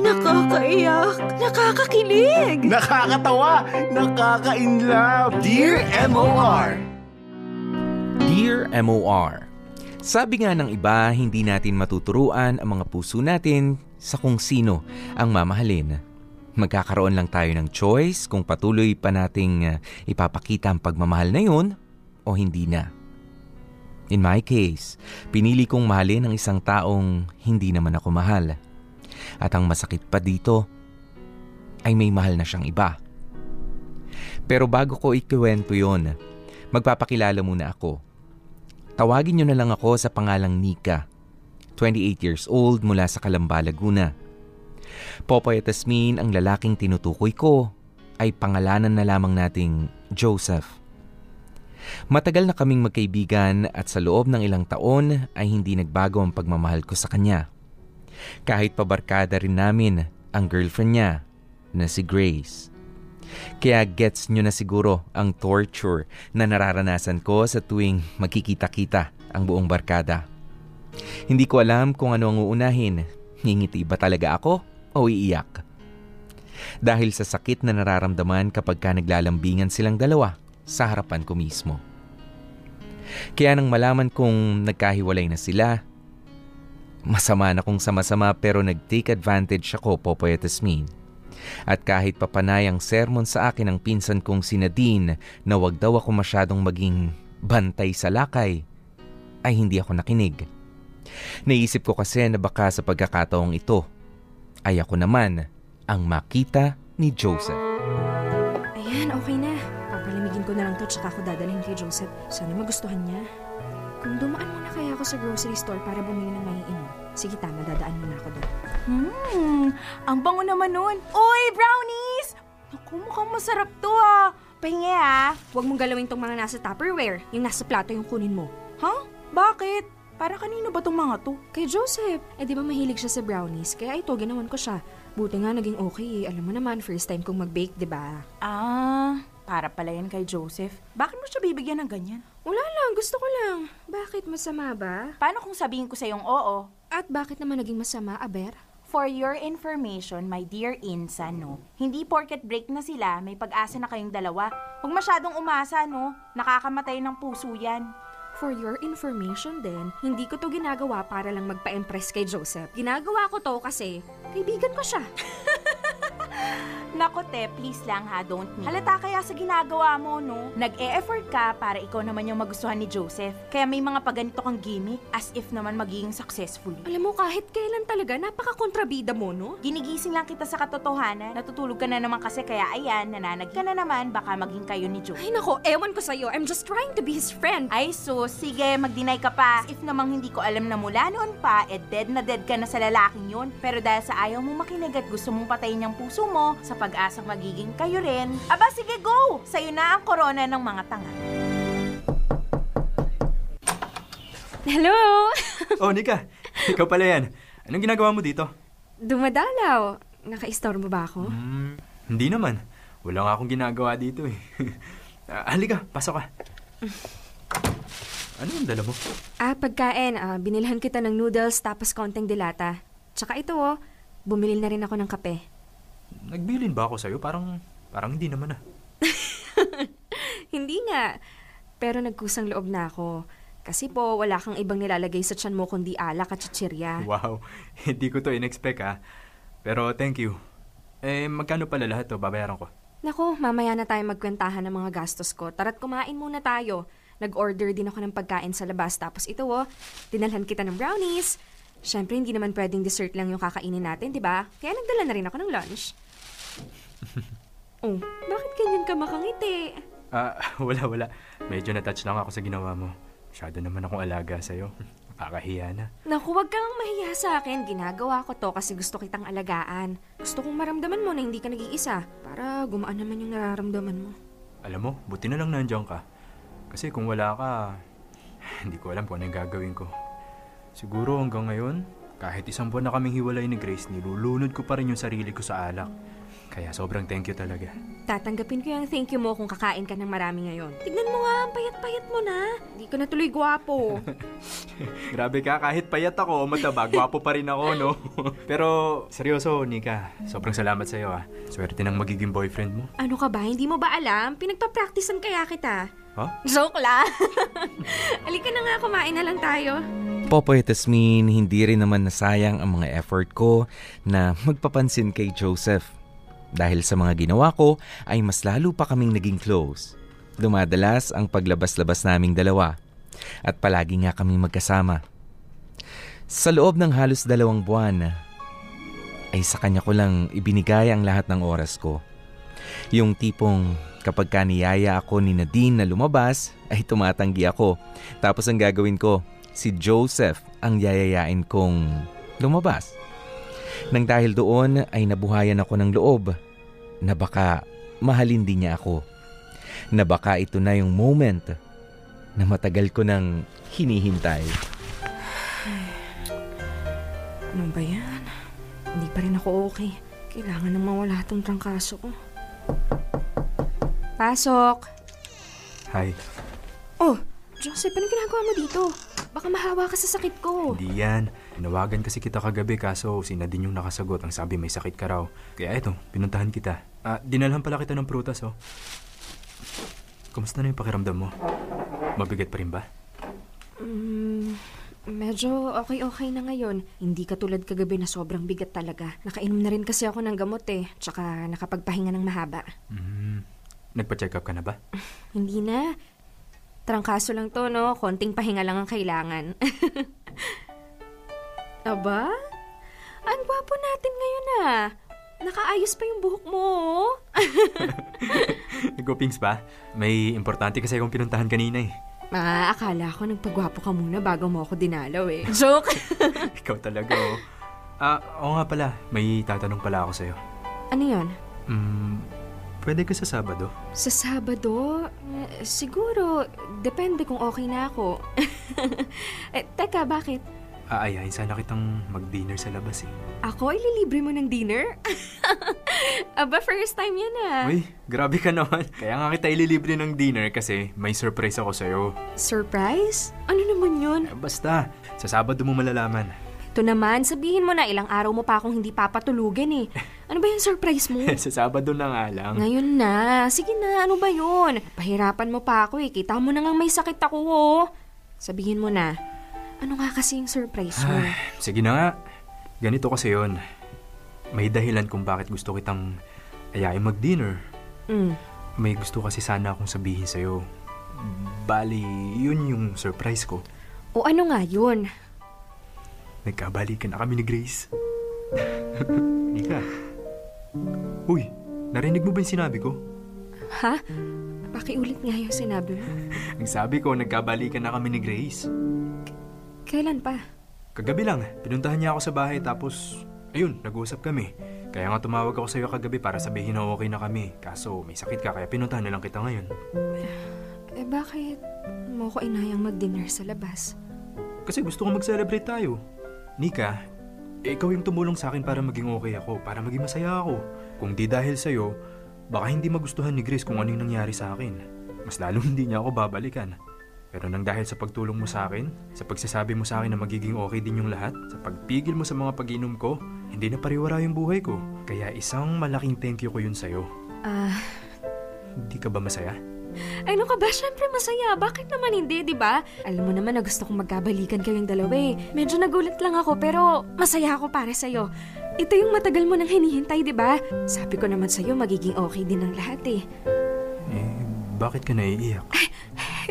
Nakakaiyak, nakakakilig. Nakakatawa, nakaka-inlove. Dear MOR! Dear MOR, sabi nga ng iba, hindi natin matuturuan ang mga puso natin sa kung sino ang mamahalin. Magkakaroon lang tayo ng choice kung patuloy pa nating uh, ipapakita ang pagmamahal na yun o hindi na. In my case, pinili kong mahalin ang isang taong hindi naman ako mahal. At ang masakit pa dito ay may mahal na siyang iba. Pero bago ko ikiwento yon, magpapakilala muna ako. Tawagin niyo na lang ako sa pangalang Nika, 28 years old mula sa Calamba, Laguna. Popoy at Tasmin ang lalaking tinutukoy ko ay pangalanan na lamang nating Joseph. Matagal na kaming magkaibigan at sa loob ng ilang taon ay hindi nagbago ang pagmamahal ko sa kanya. Kahit pabarkada rin namin ang girlfriend niya na si Grace. Kaya gets nyo na siguro ang torture na nararanasan ko sa tuwing magkikita-kita ang buong barkada. Hindi ko alam kung ano ang uunahin. Ngingiti ba talaga ako o iiyak? Dahil sa sakit na nararamdaman kapag ka naglalambingan silang dalawa sa harapan ko mismo. Kaya nang malaman kong nagkahiwalay na sila, masama na kong sama-sama pero nag-take advantage ako, Popoy at Tasmin. At kahit papanay ang sermon sa akin ng pinsan kong si Nadine na wag daw ako masyadong maging bantay sa lakay, ay hindi ako nakinig. Naisip ko kasi na baka sa pagkakataong ito, ay ako naman ang makita ni Joseph. Ayan, okay na. Papalamigin ko na lang to tsaka ako dadalhin kay Joseph. Sana magustuhan niya. Kung dumaan muna kaya ako sa grocery store para bumili ng maiinom. Sige tama, dadaan muna ako doon. Hmm, ang bango naman nun. Uy, brownies! Naku, mukhang masarap to ah. Pahingi ah. Huwag mong galawin tong mga nasa Tupperware. Yung nasa plato yung kunin mo. Huh? Bakit? Para kanino ba tong mga to? Kay Joseph. Eh di ba mahilig siya sa brownies? Kaya ito, ginawan ko siya. Buti nga naging okay eh. Alam mo naman, first time kong mag-bake, di ba? Ah, para pala yan kay Joseph. Bakit mo siya bibigyan ng ganyan? Wala lang, gusto ko lang. Bakit masama ba? Paano kung sabihin ko sa yung oo? At bakit naman naging masama, Aber? For your information, my dear Insan, no? Hindi porket break na sila, may pag-asa na kayong dalawa. Huwag masyadong umasa, no? Nakakamatay ng puso yan. For your information din, hindi ko to ginagawa para lang magpa-impress kay Joseph. Ginagawa ko to kasi kaibigan ko siya. Nako te, please lang ha, don't me. Halata kaya sa ginagawa mo, no? Nag-e-effort ka para ikaw naman yung magustuhan ni Joseph. Kaya may mga paganito kang gimmick as if naman magiging successful. Alam mo, kahit kailan talaga, napaka-kontrabida mo, no? Ginigising lang kita sa katotohanan. Natutulog ka na naman kasi kaya ayan, nananag ka na naman, baka maging kayo ni Joseph. Ay nako, ewan ko sa'yo. I'm just trying to be his friend. Ay sus, sige, mag-deny ka pa. As if namang hindi ko alam na mula noon pa, eh dead na dead ka na sa lalaking yun. Pero dahil sa ayaw mo makinig at gusto mong patayin yung puso mo, sa pag-asang magiging kayo rin, aba sige go! Sa'yo na ang korona ng mga tanga. Hello! Oh, Nika. Ikaw pala yan. Anong ginagawa mo dito? Dumadalaw. Naka-istorbo ba ako? Hmm, hindi naman. Wala nga akong ginagawa dito eh. Ah, halika, pasok ka. Ano yung dala mo? Ah, pagkain. Ah, binilhan kita ng noodles tapos konting dilata. Tsaka ito oh, bumili na rin ako ng kape. Nagbilin ba ako sa'yo? Parang, parang hindi naman ah. Hindi nga. Pero nagkusang loob na ako. Kasi po, wala kang ibang nilalagay sa tiyan mo kundi alak at chichirya. Wow, hindi ko to in-expect ah. Pero thank you. Eh, magkano pala lahat to? Babayaran ko. Naku, mamaya na tayo magkwentahan ng mga gastos ko. Tara't kumain muna tayo. Nag-order din ako ng pagkain sa labas. Tapos ito oh, dinalhan kita ng brownies. Siyempre, hindi naman pwedeng dessert lang yung kakainin natin, di ba? Kaya nagdala na rin ako ng lunch. Oh, bakit ganyan ka makangiti? Ah, wala, wala. Medyo na-touch lang ako sa ginawa mo. Masyado naman akong alaga sa'yo. Nakakahiya na. Naku, wag kang mahiya sa akin. Ginagawa ko to kasi gusto kitang alagaan. Gusto kong maramdaman mo na hindi ka nag-iisa. Para gumaan naman yung nararamdaman mo. Alam mo, buti na lang nandiyan ka. Kasi kung wala ka, hindi ko alam kung ano yung gagawin ko. Siguro hanggang ngayon, kahit isang buwan na kaming hiwalay ni Grace, nilulunod ko pa rin yung sarili ko sa alak. Kaya sobrang thank you talaga. Tatanggapin ko yung thank you mo kung kakain ka ng marami ngayon. Tignan mo nga, ang payat-payat mo na. Hindi ka na tuloy gwapo. Grabe ka, kahit payat ako, mataba, gwapo pa rin ako, no? Pero, seryoso, Nika, sobrang salamat sa'yo, ah. Swerte ng magiging boyfriend mo. ano ka ba? Hindi mo ba alam? Pinagpa-practicean kaya kita. Ha? Joke lang. Halika na nga, kumain na lang tayo. Popoy Tasmin, hindi rin naman nasayang ang mga effort ko na magpapansin kay Joseph. Dahil sa mga ginawa ko ay mas lalo pa kaming naging close. Dumadalas ang paglabas-labas naming dalawa at palagi nga kaming magkasama. Sa loob ng halos dalawang buwan ay sa kanya ko lang ibinigay ang lahat ng oras ko. Yung tipong kapag kaniyaya ako ni Nadine na lumabas ay tumatanggi ako. Tapos ang gagawin ko, si Joseph ang yayayain kong lumabas. Nang dahil doon ay nabuhayan ako ng loob na baka mahalin din niya ako. Na baka ito na yung moment na matagal ko nang hinihintay. Ano ba yan? Hindi pa rin ako okay. Kailangan nang mawala tong trangkaso ko. Pasok! Hi. Oh, Joseph, anong ginagawa mo dito? Baka mahawa ka sa sakit ko. Hindi yan. Nawagan kasi kita kagabi kaso si Nadine yung nakasagot. Ang sabi may sakit ka raw. Kaya eto, pinuntahan kita. Ah, dinalhan pala kita ng prutas, oh. Kumusta na yung pakiramdam mo? Mabigat pa rin ba? Mm, medyo okay-okay na ngayon. Hindi katulad kagabi na sobrang bigat talaga. Nakainom na rin kasi ako ng gamot eh. Tsaka nakapagpahinga ng mahaba. Hmm. Nagpa-check up ka na ba? Hindi na. Trangkaso lang to, no? Konting pahinga lang ang kailangan. Aba? Ang gwapo natin ngayon ah. Nakaayos pa yung buhok mo. oh. Nag-pings ba? May importante kasi akong pinuntahan kanina eh. Ah, akala ko nagpagwapo ka muna bago mo ako dinalaw eh. Joke! Ikaw talaga, oh. Ah, oo nga pala. May tatanong pala ako sa'yo. ano yon? Hmm, pwede ka sa Sabado? Sa Sabado? Eh, siguro, depende kung okay na ako. eh, teka, bakit? Aayahin sana kitang mag-dinner sa labas eh. Ako ililibre mo ng dinner? Aba, first time yan ah. Uy, grabe ka naman. Kaya nga kita ililibre ng dinner kasi may surprise ako sa'yo. Surprise? Ano naman yun? Eh, basta, sa Sabado mo malalaman. Ito naman, sabihin mo na ilang araw mo pa akong hindi papatulugan eh. Ano ba yung surprise mo? sa Sabado na nga lang. Ngayon na. Sige na, ano ba yun? Pahirapan mo pa ako eh. Kita mo na nga may sakit ako oh. Sabihin mo na. Ano nga kasi yung surprise mo? Ay, sige na nga. Ganito kasi yon. May dahilan kung bakit gusto kitang ayayin mag-dinner. Mm. May gusto kasi sana akong sabihin sa'yo. Bali, yun yung surprise ko. O ano nga yun? Nagkabalikan na kami ni Grace. Nika. Uy, narinig mo ba yung sinabi ko? Ha? Pakiulit nga yung sinabi mo. Ang sabi ko, nagkabalikan na kami ni Grace. Kailan pa? Kagabi lang, pinuntahan niya ako sa bahay tapos, ayun, nag-uusap kami. Kaya nga tumawag ako sa'yo kagabi para sabihin na okay na kami. Kaso may sakit ka kaya pinuntahan na lang kita ngayon. Eh bakit mo ko inayang mag-dinner sa labas? Kasi gusto ko mag-celebrate tayo. Nika, eh, ikaw yung tumulong sa akin para maging okay ako, para maging masaya ako. Kung di dahil sa'yo, baka hindi magustuhan ni Grace kung ano yung nangyari sa akin. Mas lalo hindi niya ako babalikan. Pero nang dahil sa pagtulong mo sa akin, sa pagsasabi mo sa akin na magiging okay din yung lahat, sa pagpigil mo sa mga pag-inom ko, hindi na pariwara yung buhay ko. Kaya isang malaking thank you ko yun sa'yo. Ah, Hindi ka ba masaya? ano ka ba? Siyempre masaya. Bakit naman hindi, di ba? Alam mo naman na gusto kong magkabalikan kayong dalawa eh. Medyo nagulat lang ako pero masaya ako para sa'yo. Ito yung matagal mo nang hinihintay, di ba? Sabi ko naman sa'yo, magiging okay din ang lahat eh. Eh, bakit ka naiiyak?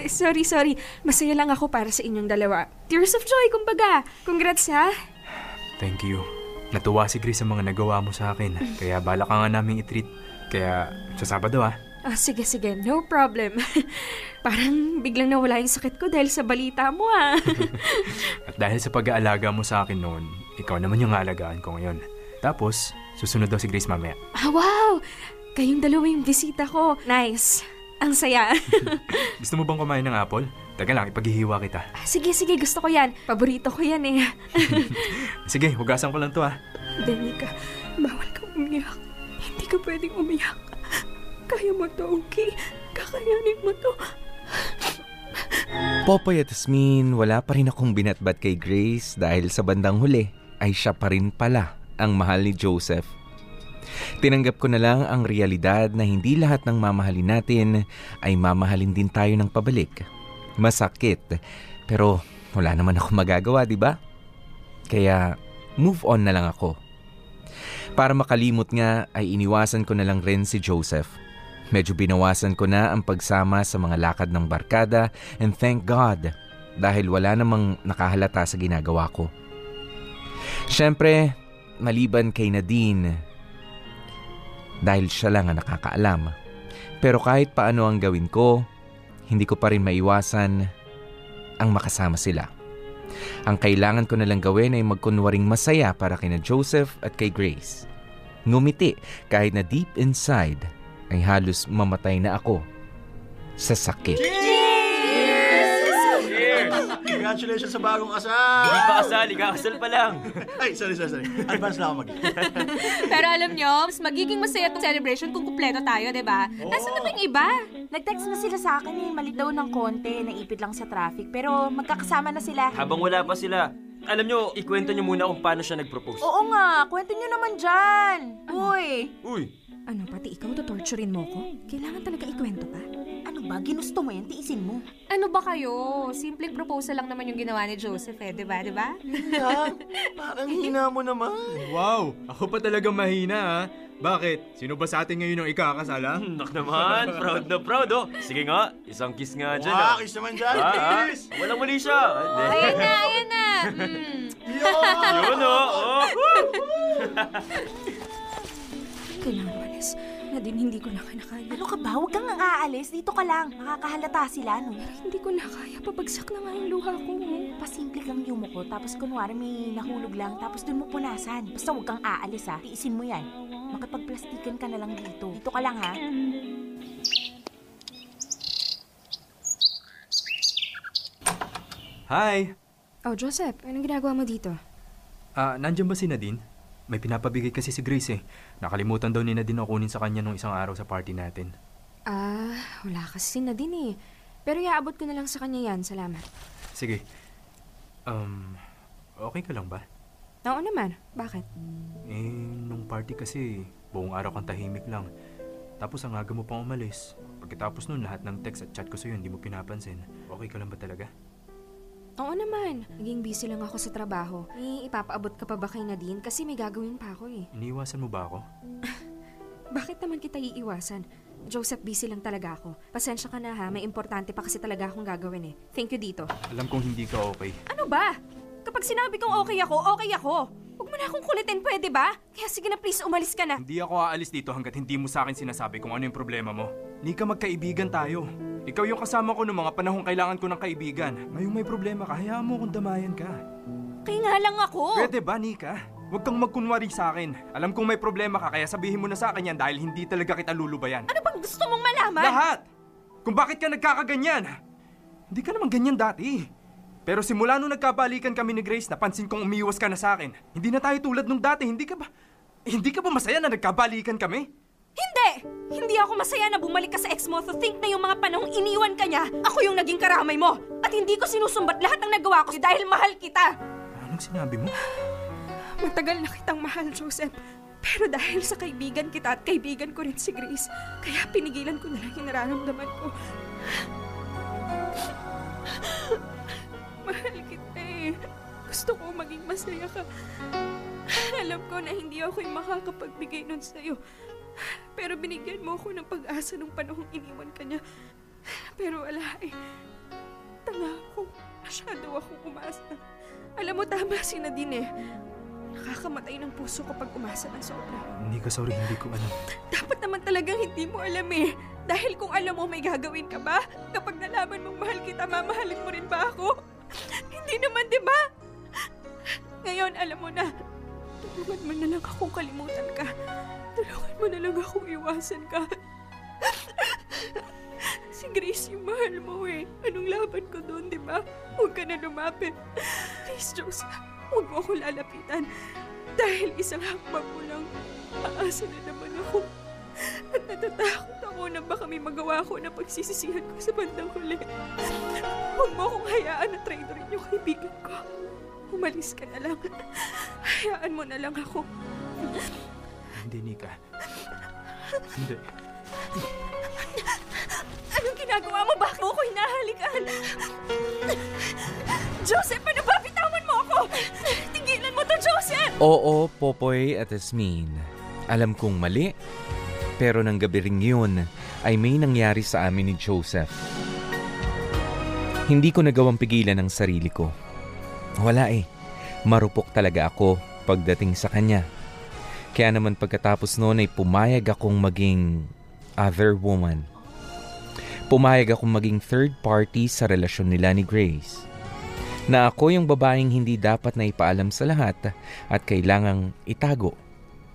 sorry, sorry. Masaya lang ako para sa inyong dalawa. Tears of joy, kumbaga. Congrats ha. Thank you. Natuwa si Grace sa mga nagawa mo sa akin. Kaya bala ka nga namin i-treat. Kaya sa Sabado ah. Ah, sige, sige. No problem. Parang biglang nawala yung sakit ko dahil sa balita mo ah. At dahil sa pag-aalaga mo sa akin noon, ikaw naman yung aalagaan ko ngayon. Tapos, susunod daw si Grace mamaya. ah, wow! Kayong dalawa yung bisita ko. Nice. Ang saya. Gusto mo bang kumain ng apple? Teka lang, ipaghihiwa kita. Ah, sige, sige. Gusto ko yan. Paborito ko yan eh. Sige, hugasan ko lang to ah. Denika, bawal kang umiyak. Hindi ka pwedeng umiyak. Kaya mo to, okay? Kakayanin mo to. Popoy at Tasmin, wala pa rin akong binatbat kay Grace dahil sa bandang huli ay siya pa rin pala ang mahal ni Joseph. Tinanggap ko na lang ang realidad na hindi lahat ng mamahalin natin ay mamahalin din tayo ng pabalik. Masakit, pero wala naman ako magagawa, di ba? Kaya move on na lang ako. Para makalimot nga ay iniwasan ko na lang rin si Joseph. Medyo binawasan ko na ang pagsama sa mga lakad ng barkada and thank God dahil wala namang nakahalata sa ginagawa ko. Siyempre, maliban kay Nadine dahil siya lang ang nakakaalam. Pero kahit paano ang gawin ko, hindi ko pa rin maiwasan ang makasama sila. Ang kailangan ko na lang gawin ay magkunwaring masaya para kina Joseph at kay Grace. Ngumiti kahit na deep inside ay halos mamatay na ako sa sakit. Congratulations sa bagong kasal! Hindi pa kasal, ikakasal pa lang. Ay, sorry, sorry, sorry. Advance na ako mag Pero alam nyo, mas magiging masaya tong celebration kung kumpleto tayo, di ba? Nasaan na ba yung iba? Nag-text na sila sa akin eh, malit daw ng konti, naipit lang sa traffic. Pero magkakasama na sila. Habang wala pa sila, alam nyo, ikwento nyo muna kung paano siya nag-propose. Oo nga, kwento nyo naman dyan. Uy, Uy, Ano, pati ikaw tutorturin mo ko? Kailangan talaga ikwento pa? Ano ba? Ginusto mo yan, tiisin mo. Ano ba kayo? Simpleng proposal lang naman yung ginawa ni Joseph eh, di ba? Di ba? Parang hina mo naman. Wow! Ako pa talagang mahina ha. Bakit? Sino ba sa atin ngayon ang ikakasal ha? nak naman, proud na proud oh. Sige nga, isang kiss nga dyan ah. Wow, kiss naman dyan, Ah, ah. please! Walang mali siya. Hindi. Ayan na, ayan na! Mm. Yun oh, oh. Kailangan malis. Nadine, hindi ko na kinakaya. Ano ka ba? Huwag kang aalis. Dito ka lang. Makakahalata sila, no? Hindi ko na kaya. Pabagsak na nga yung luha ko. Pasimple kang yumuko, tapos kunwari may nahulog lang, tapos dun mo punasan. Basta huwag kang aalis, ha? Tiisin mo yan. Makipagplastikan ka na lang dito. Dito ka lang, ha? Hi! Oh, Joseph, anong ginagawa mo dito? Ah, nandyan ba si Nadine? May pinapabigay kasi si Grace eh. Nakalimutan daw ni Nadine na kunin sa kanya nung isang araw sa party natin. Ah, wala kasi na din eh. Pero iaabot ko na lang sa kanya yan, salamat. Sige. Um, okay ka lang ba? Oo naman, bakit? Eh, nung party kasi, buong araw kang tahimik lang. Tapos ang aga mo pang umalis. Pagkatapos nun, lahat ng text at chat ko sa'yo, hindi mo pinapansin. Okay ka lang ba talaga? Oo naman, naging busy lang ako sa trabaho. Eh, ipapaabot ka pa ba kay Nadine? Kasi may gagawin pa ako eh. Iniiwasan mo ba ako? Bakit naman kita iiwasan? Joseph, busy lang talaga ako. Pasensya ka na ha, may importante pa kasi talaga akong gagawin eh. Thank you dito. Alam kong hindi ka okay. Ano ba? Kapag sinabi kong okay ako, okay ako. Huwag mo na akong kulitin, pwede ba? Kaya sige na please, umalis ka na. Hindi ako aalis dito hanggat hindi mo sa akin sinasabi kung ano yung problema mo. Nika, magkaibigan tayo. Ikaw yung kasama ko noong mga panahong kailangan ko ng kaibigan. Ngayong may problema ka, hayaan mo kung damayan ka. Kaya nga lang ako. Pwede ba, Nika? Huwag kang magkunwari sa akin. Alam kong may problema ka, kaya sabihin mo na sa akin yan dahil hindi talaga kita lulubayan. Ano bang gusto mong malaman? Lahat! Kung bakit ka nagkakaganyan. Hindi ka naman ganyan dati. Pero simula nung nagkabalikan kami ni Grace, napansin kong umiwas ka na sa akin. Hindi na tayo tulad nung dati. Hindi ka ba... Hindi ka ba masaya na nagkabalikan kami? Hindi! Hindi ako masaya na bumalik ka sa ex mo to think na yung mga panahong iniwan ka niya, ako yung naging karamay mo. At hindi ko sinusumbat lahat ng nagawa ko dahil mahal kita. Anong sinabi mo? Matagal na kitang mahal, Joseph. Pero dahil sa kaibigan kita at kaibigan ko rin si Grace, kaya pinigilan ko na lang yung nararamdaman ko. Mahal kita eh. Gusto ko maging masaya ka. Alam ko na hindi ako yung makakapagbigay nun sa'yo. Pero binigyan mo ako ng pag-asa nung panahong iniwan ka niya. Pero wala eh. Tanga ako. Masyado akong umasa. Alam mo, tama si Nadine eh. Nakakamatay ng puso kapag umasa ng sobra. Hindi ka sorry, hindi ko alam. Dapat naman talagang hindi mo alam eh. Dahil kung alam mo may gagawin ka ba, kapag nalaman mong mahal kita, mamahalin mo rin ba ako? hindi naman, di ba? Ngayon, alam mo na. Tulungan mo na lang akong kalimutan ka. Tulungan mo na lang akong iwasan ka. si Grace yung mahal mo eh. Anong laban ko doon, di ba? Huwag ka na lumapit. Please, Joseph. Huwag mo ako lalapitan. Dahil isang hakbang mo lang, Umasa na naman ako. At natatakot ako na baka may magawa ko na pagsisisihan ko sa bandang huli. Huwag mo akong hayaan na traidorin yung kaibigan ko. Umalis ka na lang. Hayaan mo na lang ako. Hindi, Nika. Hindi. Anong ginagawa mo? Bakit mo ako hinahalikan? Joseph, ano ba? Bitawan mo ako! Tigilan mo to, Joseph! Oo, Popoy at Esmin. Alam kong mali. Pero nang gabi ring yun ay may nangyari sa amin ni Joseph. Hindi ko nagawang pigilan ang sarili ko. Wala eh. Marupok talaga ako pagdating sa kanya. Kaya naman pagkatapos noon ay pumayag akong maging other woman. Pumayag akong maging third party sa relasyon nila ni Grace. Na ako yung babaeng hindi dapat na ipaalam sa lahat at kailangang itago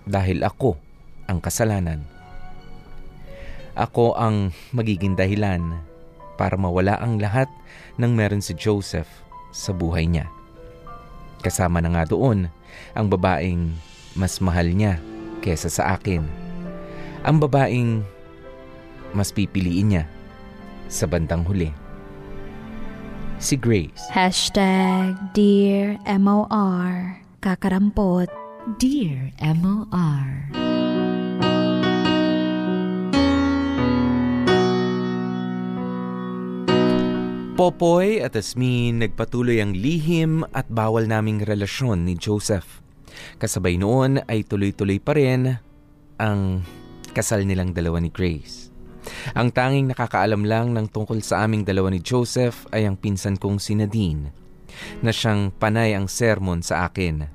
dahil ako ang kasalanan. Ako ang magiging dahilan para mawala ang lahat ng meron si Joseph sa buhay niya. Kasama na nga doon ang babaeng mas mahal niya kesa sa akin. Ang babaeng mas pipiliin niya sa bandang huli. Si Grace. Hashtag Dear MOR. Kakarampot. Dear MOR. Popoy at Asmin nagpatuloy ang lihim at bawal naming relasyon ni Joseph. Kasabay noon ay tuloy-tuloy pa rin ang kasal nilang dalawa ni Grace. Ang tanging nakakaalam lang ng tungkol sa aming dalawa ni Joseph ay ang pinsan kong si Nadine, na siyang panay ang sermon sa akin.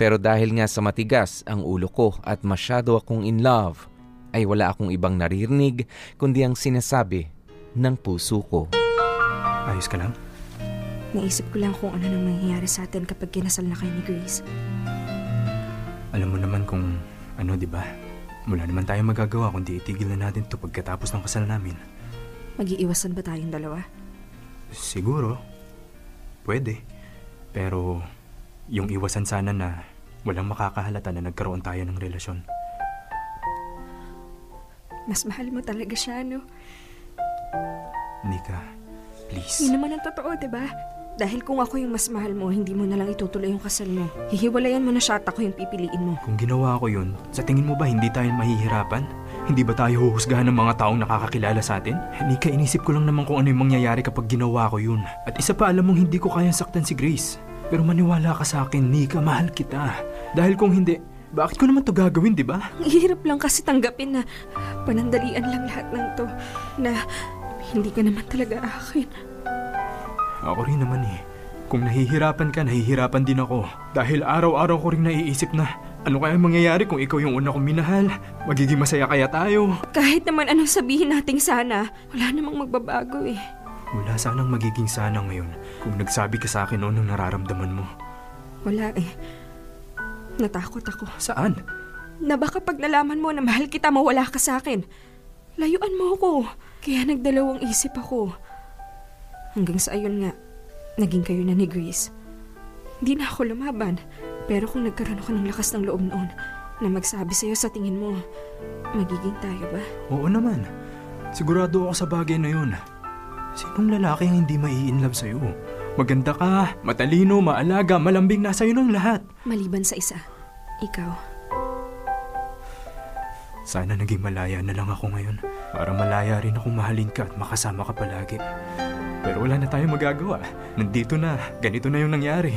Pero dahil nga sa matigas ang ulo ko at masyado akong in love, ay wala akong ibang naririnig kundi ang sinasabi ng puso ko. Ayos ka lang? Naisip ko lang kung ano nang mangyayari sa atin kapag kinasal na kayo ni Grace. Alam mo naman kung ano, di ba? Wala naman tayong magagawa kundi itigil na natin to pagkatapos ng kasal namin. Mag-iiwasan ba tayong dalawa? Siguro. Pwede. Pero yung iwasan sana na walang makakahalata na nagkaroon tayo ng relasyon. Mas mahal mo talaga siya, no? Nika, please. Yun naman ang totoo, di ba? Dahil kung ako yung mas mahal mo, hindi mo na lang itutuloy yung kasal mo. Hihiwalayan mo na siya at ako yung pipiliin mo. Kung ginawa ko yun, sa tingin mo ba hindi tayo mahihirapan? Hindi ba tayo huhusgahan ng mga taong nakakakilala sa atin? Nika, inisip ko lang naman kung ano yung mangyayari kapag ginawa ko yun. At isa pa, alam mong hindi ko kayang saktan si Grace. Pero maniwala ka sa akin, Nika, mahal kita. Dahil kung hindi, bakit ko naman to gagawin, di ba? Ang hirap lang kasi tanggapin na panandalian lang lahat ng to. Na hindi ka naman talaga akin. Ako rin naman eh. Kung nahihirapan ka, nahihirapan din ako. Dahil araw-araw ko rin naiisip na ano kaya mangyayari kung ikaw yung una kong minahal? Magiging masaya kaya tayo? Kahit naman anong sabihin nating sana, wala namang magbabago eh. Wala sanang magiging sana ngayon kung nagsabi ka sa akin noon ng nararamdaman mo. Wala eh. Natakot ako. Saan? Na baka pag nalaman mo na mahal kita, mawala ka sa akin. Layuan mo ako. Kaya nagdalawang isip ako. Hanggang sa ayun nga, naging kayo na ni Grace. Hindi na ako lumaban. Pero kung nagkaroon ako ng lakas ng loob noon na magsabi sa'yo sa tingin mo, magiging tayo ba? Oo naman. Sigurado ako sa bagay na yun. Sinong lalaki ang hindi mai-inlove sa'yo? Maganda ka, matalino, maalaga, malambing nasa iyo ng lahat. Maliban sa isa, ikaw. Sana naging malaya na lang ako ngayon para malaya rin akong mahalin ka at makasama ka palagi. Pero wala na tayong magagawa. Nandito na, ganito na yung nangyari.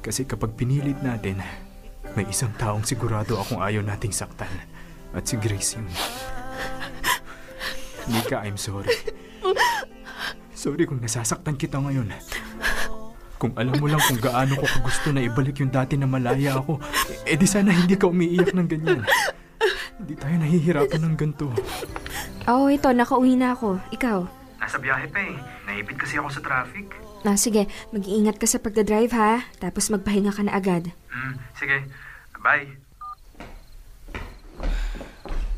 Kasi kapag pinilit natin, may isang taong sigurado akong ayaw nating saktan. At si Grace yun. Nika, I'm sorry. Sorry kung nasasaktan kita ngayon. Kung alam mo lang kung gaano ko gusto na ibalik yung dati na malaya ako, eh di sana hindi ka umiiyak ng ganyan. Hindi tayo nahihirapan ng ganito. Oo, ito, nakauwi na ako. Ikaw? Nasa biyahe pa eh. Naipit kasi ako sa traffic. Ah, sige, mag-iingat ka sa pagdadrive ha. Tapos magpahinga ka na agad. Mm, sige. Bye.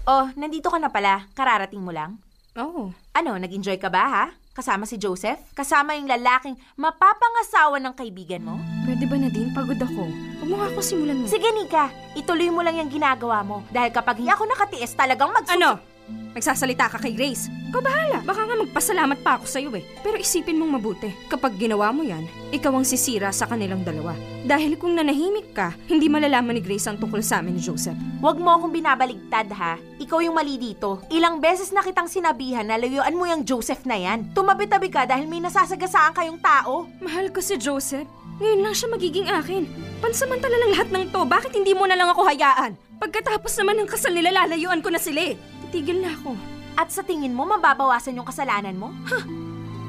Oh, nandito ka na pala. Kararating mo lang. Oo. Ano, nag-enjoy ka ba ha? Kasama si Joseph? Kasama yung lalaking mapapangasawa ng kaibigan mo? Pwede ba na din? Pagod ako. Huwag mo nga ako simulan mo. Sige, Nika. Ituloy mo lang yung ginagawa mo. Dahil kapag hindi ako nakatiis, talagang mag... Ano? Nagsasalita ka kay Grace. Ikaw bahala. Baka nga magpasalamat pa ako sa'yo eh. Pero isipin mong mabuti. Kapag ginawa mo yan, ikaw ang sisira sa kanilang dalawa. Dahil kung nanahimik ka, hindi malalaman ni Grace ang tungkol sa amin ni Joseph. Huwag mo akong binabaligtad, ha? Ikaw yung mali dito. Ilang beses na kitang sinabihan na layuan mo yung Joseph na yan. Tumabi-tabi ka dahil may nasasagasaan kayong tao. Mahal ko si Joseph. Ngayon lang siya magiging akin. Pansamantala lang lahat ng to. Bakit hindi mo na lang ako hayaan? Pagkatapos naman ng kasal nila, lalayuan ko na sila eh. Titigil na ako. At sa tingin mo, mababawasan yung kasalanan mo? Huh.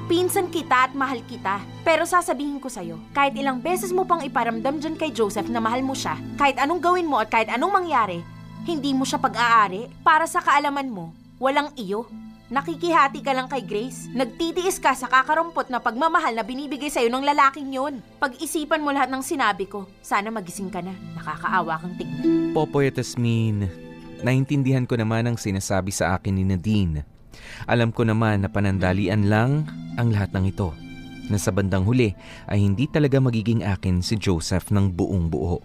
Pinsan kita at mahal kita. Pero sasabihin ko sa'yo, kahit ilang beses mo pang iparamdam dyan kay Joseph na mahal mo siya, kahit anong gawin mo at kahit anong mangyari, hindi mo siya pag-aari. Para sa kaalaman mo, walang iyo. Nakikihati ka lang kay Grace. Nagtitiis ka sa kakarumpot na pagmamahal na binibigay sa'yo ng lalaking yon. Pag-isipan mo lahat ng sinabi ko, sana magising ka na. Nakakaawa kang tignan. Popoy at Asmin, naintindihan ko naman ang sinasabi sa akin ni Nadine. Alam ko naman na panandalian lang ang lahat ng ito. Na sa bandang huli ay hindi talaga magiging akin si Joseph ng buong buo.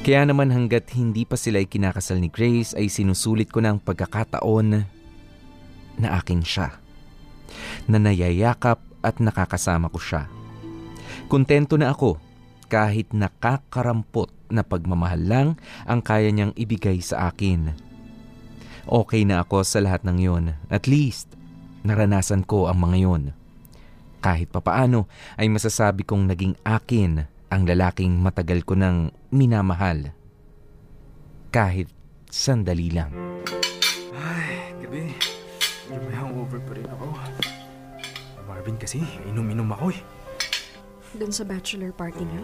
Kaya naman hanggat hindi pa sila kinakasal ni Grace ay sinusulit ko ng pagkakataon na akin siya. Na nayayakap at nakakasama ko siya. Kontento na ako kahit nakakarampot na pagmamahal lang ang kaya niyang ibigay sa akin. Okay na ako sa lahat ng yon. At least, naranasan ko ang mga yon. Kahit papaano ay masasabi kong naging akin ang lalaking matagal ko nang minamahal. Kahit sandali lang. Ay, gabi. Yung may hangover pa rin ako. Marvin kasi, inom-inom ako eh. Doon sa bachelor party niyo?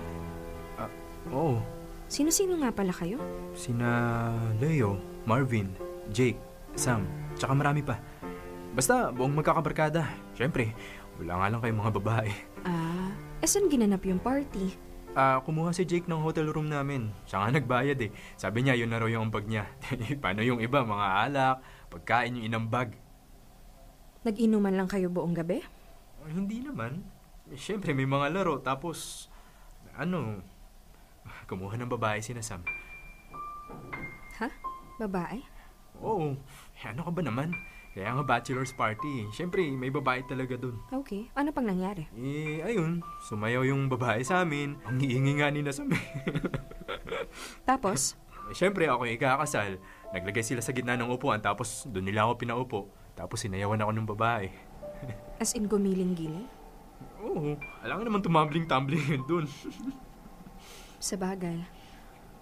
Oo, Sino-sino nga pala kayo? sina Leo, Marvin, Jake, Sam, tsaka marami pa. Basta, buong magkakabarkada. Siyempre, wala nga lang kayong mga babae. Ah, eh saan ginanap yung party? Ah, kumuha si Jake ng hotel room namin. Siya nga nagbayad eh. Sabi niya, yun na raw yung ambag niya. Paano yung iba, mga alak, pagkain yung inambag? Nag-inuman lang kayo buong gabi? Ah, hindi naman. Siyempre, may mga laro. Tapos, ano, kumuha ng babae si Sam. Ha? Babae? Oo, eh, ano ka ba naman? Kaya nga bachelor's party. Siyempre, may babae talaga dun. Okay. Ano pang nangyari? Eh, ayun, sumayaw yung babae sa amin. Ang iingi nga ni Nasam eh. Tapos? Eh, Siyempre, ako yung ikakasal. Naglagay sila sa gitna ng upuan, tapos doon nila ako pinaupo. Tapos sinayawan ako ng babae. As in gumiling-giling? Oo, alam nga naman tumambling-tumbling yun dun. Sa bagay.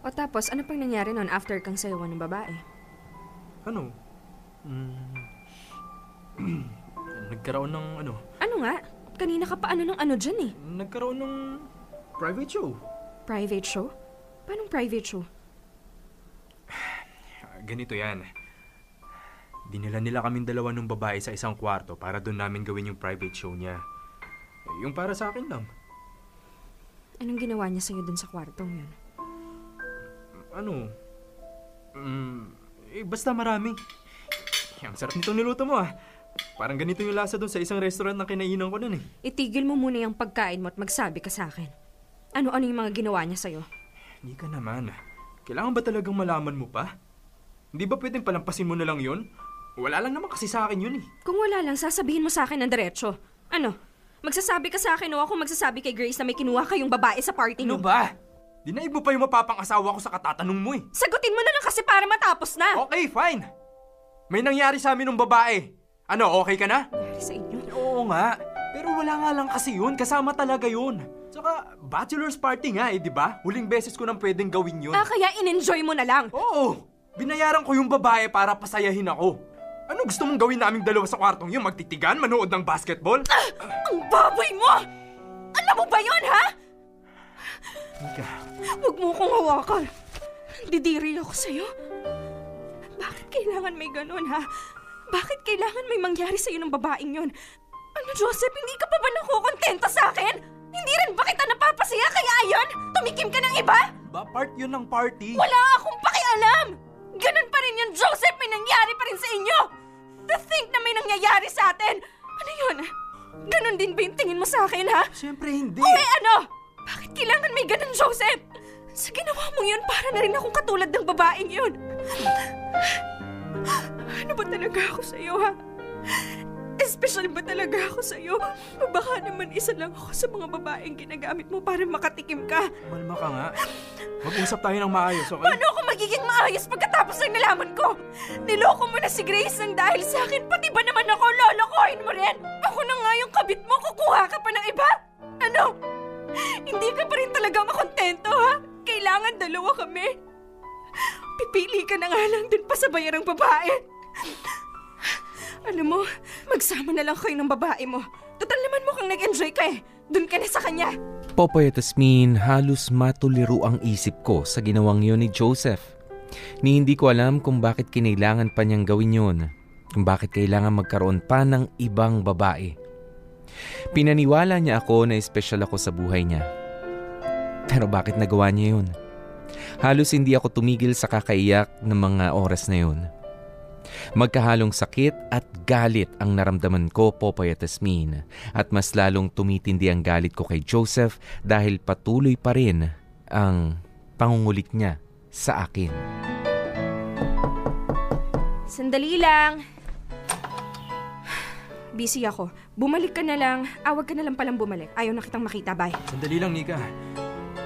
O tapos, ano pang nangyari nun after kang sayawan ng babae? ano? Mm, nagkaroon ng ano? Ano nga? Kanina ka pa ano ng ano dyan eh? Nagkaroon ng private show. Private show? Paanong private show? Ganito yan. Dinala nila kaming dalawa ng babae sa isang kwarto para doon namin gawin yung private show niya. Eh, Yung para sa akin lang. Anong ginawa niya sa'yo dun sa kwartong yun? Ano? Mm, eh, basta marami. Eh, Ang sarap nitong niluto mo ah. Parang ganito yung lasa doon sa isang restaurant na kinainan ko nun eh. Itigil mo muna yung pagkain mo at magsabi ka sa akin. Ano-ano yung mga ginawa niya sa'yo? Hindi ka naman. Kailangan ba talagang malaman mo pa? Hindi ba pwedeng palampasin mo na lang yun? Wala lang naman kasi sa akin yun eh. Kung wala lang, sasabihin mo sa akin ng diretso. Ano? Magsasabi ka sa akin o ako magsasabi kay Grace na may kinuha kayong babae sa party Ano niyo? ba? Dinaig mo pa yung mapapang-asawa ko sa katatanong mo eh. Sagutin mo na lang kasi para matapos na! Okay, fine. May nangyari sa amin ng babae. Ano, okay ka na? Nangyari sa inyo. Oo nga. Pero wala nga lang kasi yun. Kasama talaga yun. Tsaka, bachelor's party nga eh, di ba? Huling beses ko nang pwedeng gawin yun. Ah, kaya in-enjoy mo na lang. Oo! Binayaran ko yung babae para pasayahin ako. Ano gusto mong gawin naming dalawa sa kwartong yun? Magtitigan? Manood ng basketball? Ang baboy mo! Alam mo ba yon ha? Mika, Huwag mo kong hawakan. Didiri ako sa'yo. Bakit kailangan may ganun, ha? Bakit kailangan may mangyari sa'yo ng babaeng yun? Ano, Joseph, hindi ka pa ba nakukontento sa akin? Hindi rin ba kita napapasaya kaya ayon? Tumikim ka ng iba? ba part yun ng party? Wala akong pakialam! Ganun pa rin yun, Joseph! May nangyari pa rin sa inyo! To think na may nangyayari sa atin! Ano yun? Ganun din ba yung tingin mo sa akin, ha? Siyempre hindi. O eh ano? Bakit kailangan may ganun, Joseph? Sa ginawa mong yun, para na rin akong katulad ng babaeng yun. Ano ba talaga ako sa'yo, ha? Espesyal ba talaga ako sa'yo? O baka naman isa lang ako sa mga babaeng ginagamit mo para makatikim ka? Malma ka nga. Mag-usap tayo ng maayos, okay? Paano ako magiging maayos pagkatapos ng nalaman ko? Niloko mo na si Grace ng dahil sa akin, pati ba naman ako lolokohin mo rin? Ako na nga yung kabit mo, kukuha ka pa ng iba? Ano? Hindi ka pa rin talaga makontento, ha? Kailangan dalawa kami. Pipili ka na nga lang dun pa sa bayarang babae. Alam mo, magsama na lang kayo ng babae mo. Total naman mukhang nag-enjoy ka eh. Dun ka na sa kanya. Popoy at Asmin, halos matuliro ang isip ko sa ginawang yun ni Joseph. Ni hindi ko alam kung bakit kinailangan pa niyang gawin yun. Kung bakit kailangan magkaroon pa ng ibang babae. Pinaniwala niya ako na espesyal ako sa buhay niya. Pero bakit nagawa niya yun? Halos hindi ako tumigil sa kakaiyak ng mga oras na yun. Magkahalong sakit at galit ang naramdaman ko, Popoy at Asmin. At mas lalong tumitindi ang galit ko kay Joseph dahil patuloy pa rin ang pangungulit niya sa akin. Sandali lang. Busy ako. Bumalik ka na lang. Awag ka na lang palang bumalik. Ayaw na kitang makita, bye. Sandali lang, Nika.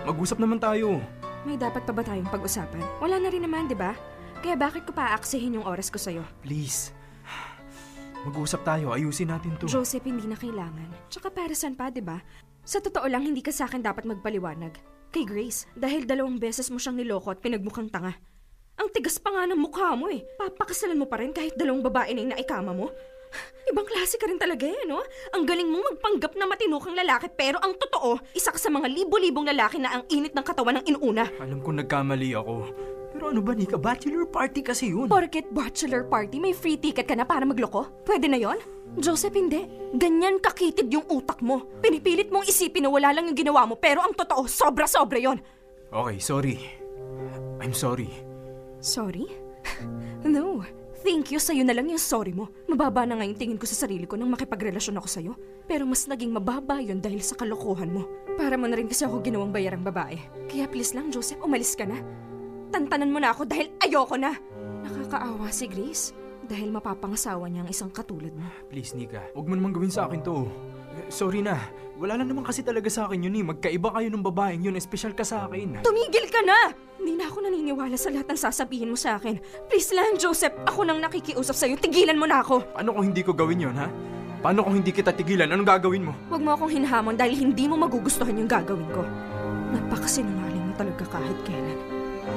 Mag-usap naman tayo. May dapat pa ba tayong pag-usapan? Wala na rin naman, di ba? Kaya bakit ko pa aaksahin yung oras ko sa'yo? Please. Mag-usap tayo. Ayusin natin to. Joseph, hindi na kailangan. Tsaka para saan pa, di ba? Sa totoo lang, hindi ka sa akin dapat magpaliwanag. Kay Grace, dahil dalawang beses mo siyang niloko at pinagmukhang tanga. Ang tigas pa nga ng mukha mo eh. Papakasalan mo pa rin kahit dalawang babae na yung naikama mo. Ibang klase ka rin talaga eh, no? Ang galing mong magpanggap na matino kang lalaki pero ang totoo, isa ka sa mga libo-libong lalaki na ang init ng katawan ng inuuna. Alam ko nagkamali ako. Pero ano ba, Nika? Bachelor party kasi yun. Porket bachelor party, may free ticket ka na para magloko? Pwede na yon? Joseph, hindi. Ganyan kakitid yung utak mo. Pinipilit mong isipin na wala lang yung ginawa mo pero ang totoo, sobra-sobra yon. Okay, sorry. I'm sorry. Sorry? no. Thank you, sa'yo na lang yung sorry mo. Mababa na nga yung tingin ko sa sarili ko nang makipagrelasyon ako sa'yo. Pero mas naging mababa yun dahil sa kalokohan mo. Para mo na rin kasi ako ginawang bayarang babae. Kaya please lang, Joseph, umalis ka na. Tantanan mo na ako dahil ayoko na. Nakakaawa si Grace dahil mapapangasawa niya ang isang katulad mo. Please, Nika. Huwag mo naman gawin sa akin to. Eh, Sorry na. Wala lang naman kasi talaga sa akin yun eh. Magkaiba kayo ng babaeng yun. Espesyal ka sa akin. Tumigil ka na! Hindi na ako naniniwala sa lahat ng sasabihin mo sa akin. Please lang, Joseph. Ako nang nakikiusap sa'yo. Tigilan mo na ako. Paano kung hindi ko gawin yun, ha? Paano kung hindi kita tigilan? Anong gagawin mo? Huwag mo akong hinahamon dahil hindi mo magugustuhan yung gagawin ko. Napakasinungaling mo talaga kahit kailan.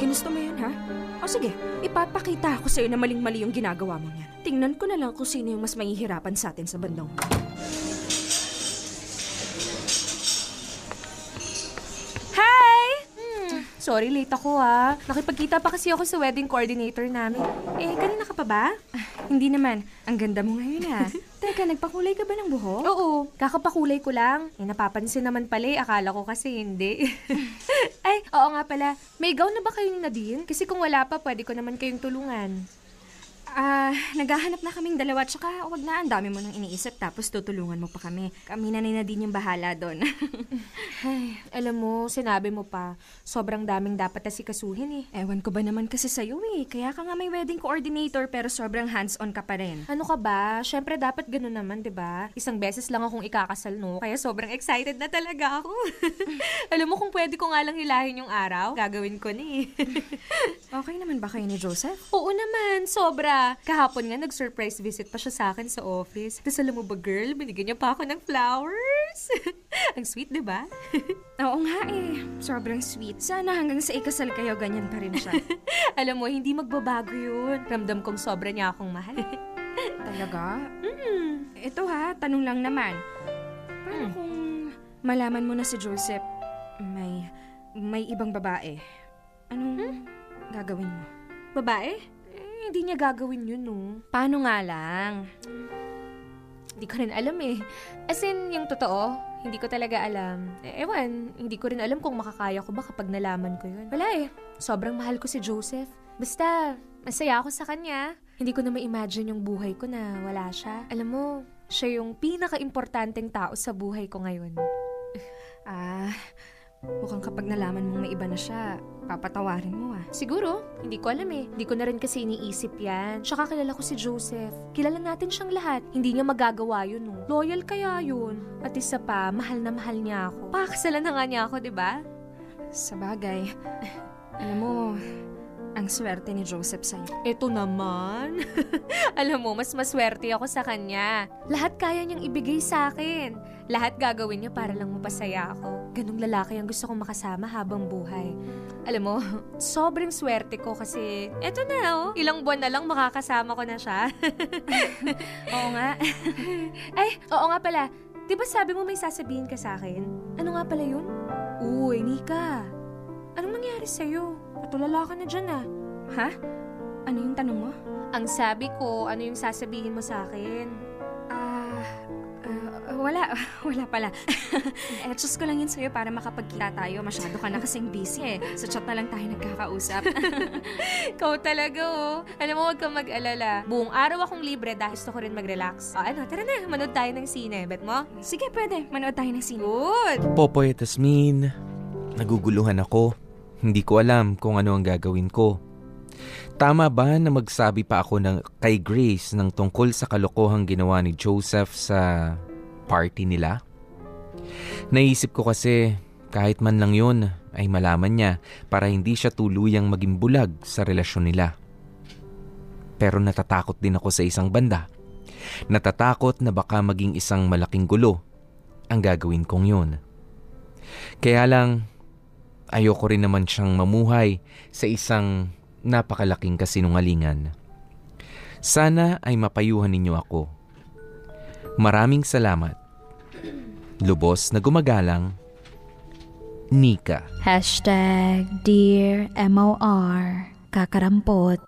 Ginusto mo yan, ha? O sige, ipapakita ako sa'yo na maling-mali yung ginagawa mo niyan. Tingnan ko na lang kung sino yung mas mahihirapan sa atin sa bandang. Sorry, late ako ah. Nakipagkita pa kasi ako sa wedding coordinator namin. Eh, kanina ka pa ba? Hindi naman. Ang ganda mo ngayon, ha? Teka, nagpakulay ka ba ng buhok? Oo, kakapakulay ko lang. Eh, napapansin naman pala eh. Akala ko kasi hindi. Ay, oo nga pala. May gown na ba kayo ni Nadine? Kasi kung wala pa, pwede ko naman kayong tulungan. Ah, naghahanap na kaming dalawa tsaka wag na ang dami mo nang iniisip tapos tutulungan mo pa kami. Kami na na din yung bahala doon. Ay, alam mo, sinabi mo pa, sobrang daming dapat asikasuhin eh. Ewan ko ba naman kasi sa'yo eh. Kaya ka nga may wedding coordinator pero sobrang hands-on ka pa rin. Ano ka ba? Siyempre dapat ganun naman, 'di ba? Isang beses lang akong ikakasal, no? Kaya sobrang excited na talaga ako. Alam mo kung pwede ko nga lang hilahin yung araw, gagawin ko ni. Okay naman ba kayo ni Joseph? Oo naman, sobra. Kahapon nga nag-surprise visit pa siya sa akin sa office. Tapos alam mo ba, girl, binigyan niya pa ako ng flowers. Ang sweet, 'di ba? Oo nga eh. Sobrang sweet. Sana hanggang sa ikasal kayo ganyan pa rin siya. alam mo, hindi magbabago 'yun. Ramdam kong sobra niya akong mahal. Talaga? mm. Ito ha, tanong lang naman. Paano Hmm. kung malaman mo na si Joseph may may ibang babae? Anong gagawin mo? Babae? Hindi niya gagawin yun, no? Paano nga lang? Hindi ko rin alam eh. As in, yung totoo, hindi ko talaga alam. Eh, ewan, hindi ko rin alam kung makakaya ko ba kapag nalaman ko yun. Wala eh. Sobrang mahal ko si Joseph. Basta, masaya ako sa kanya. Hindi ko na ma-imagine yung buhay ko na wala siya. Alam mo, siya yung pinaka-importanteng tao sa buhay ko ngayon. Ah, Mukhang kapag nalaman mong may iba na siya, papatawarin mo ah. Siguro, hindi ko alam eh. Hindi ko na rin kasi iniisip yan. Tsaka kilala ko si Joseph. Kilala natin siyang lahat. Hindi niya magagawa yun, no? Loyal kaya yun. At isa pa, mahal na mahal niya ako. Pakakasalan na nga niya ako, di ba? Sa bagay, alam mo, ang swerte ni Joseph sa'yo. Ito naman. Alam mo, mas maswerte ako sa kanya. Lahat kaya niyang ibigay sa akin. Lahat gagawin niya para lang mapasaya ako. Ganong lalaki ang gusto kong makasama habang buhay. Alam mo, sobrang swerte ko kasi eto na oh, ilang buwan na lang makakasama ko na siya. Oo nga. Ay, oo nga pala. Di ba sabi mo may sasabihin ka sa akin? Ano nga pala yun? Uy, Nika. Anong nangyari sa'yo? Patulala ka na dyan ah. Ha? Ano yung tanong mo? Ang sabi ko, ano yung sasabihin mo sa akin? Ah, uh, wala. Wala pala. eh, just ko lang yun sa'yo para makapagkita tayo. Masyado ka na kasing busy eh. Sa chat na lang tayo nagkakausap. Ikaw talaga oh. Alam mo, huwag kang mag-alala. Buong araw akong libre dahil gusto ko rin mag-relax. O ano, tara na, manood tayo ng sine. Bet mo? Sige, pwede. Manood tayo ng sine. Good! Popoy at Tasmin, naguguluhan ako. Hindi ko alam kung ano ang gagawin ko. Tama ba na magsabi pa ako ng, kay Grace ng tungkol sa kalokohang ginawa ni Joseph sa party nila? Naisip ko kasi kahit man lang yun ay malaman niya para hindi siya tuluyang maging bulag sa relasyon nila. Pero natatakot din ako sa isang banda. Natatakot na baka maging isang malaking gulo ang gagawin kong yun. Kaya lang, ayoko rin naman siyang mamuhay sa isang napakalaking kasinungalingan. Sana ay mapayuhan ninyo ako. Maraming salamat. Lubos na gumagalang, Nika. Hashtag Dear MOR Kakarampot.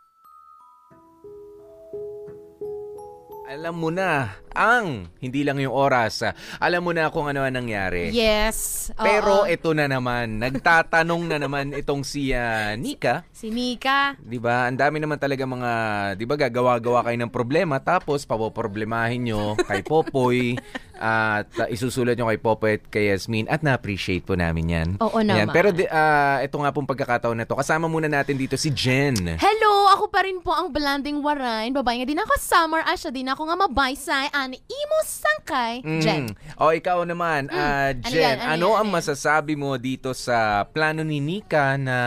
Alam mo na, ang hindi lang yung oras. Alam mo na kung ano ang nangyari. Yes. oo. Pero ito na naman, nagtatanong na naman itong si ah, Nika. si Nika. 'Di ba? Ang dami naman talaga mga, 'di ba, gagawa-gawa kayo ng problema tapos papoproblemahin nyo kay Popoy at uh, isusulat nyo kay Popoy at kay Yasmin at na-appreciate po namin 'yan. Oo Yan. naman. Pero di- ah, ito nga pong pagkakataon na to. Kasama muna natin dito si Jen. Hello! Ako pa rin po ang blanding warain. Babae nga din ako summer. Asya din ako nga mabaysay. Ani imo sangkay. Mm. Jen. O ikaw naman, ah, Ano Jen, yan? Ano ano yan? ang Ano yan? masasabi mo dito sa plano ni Nika na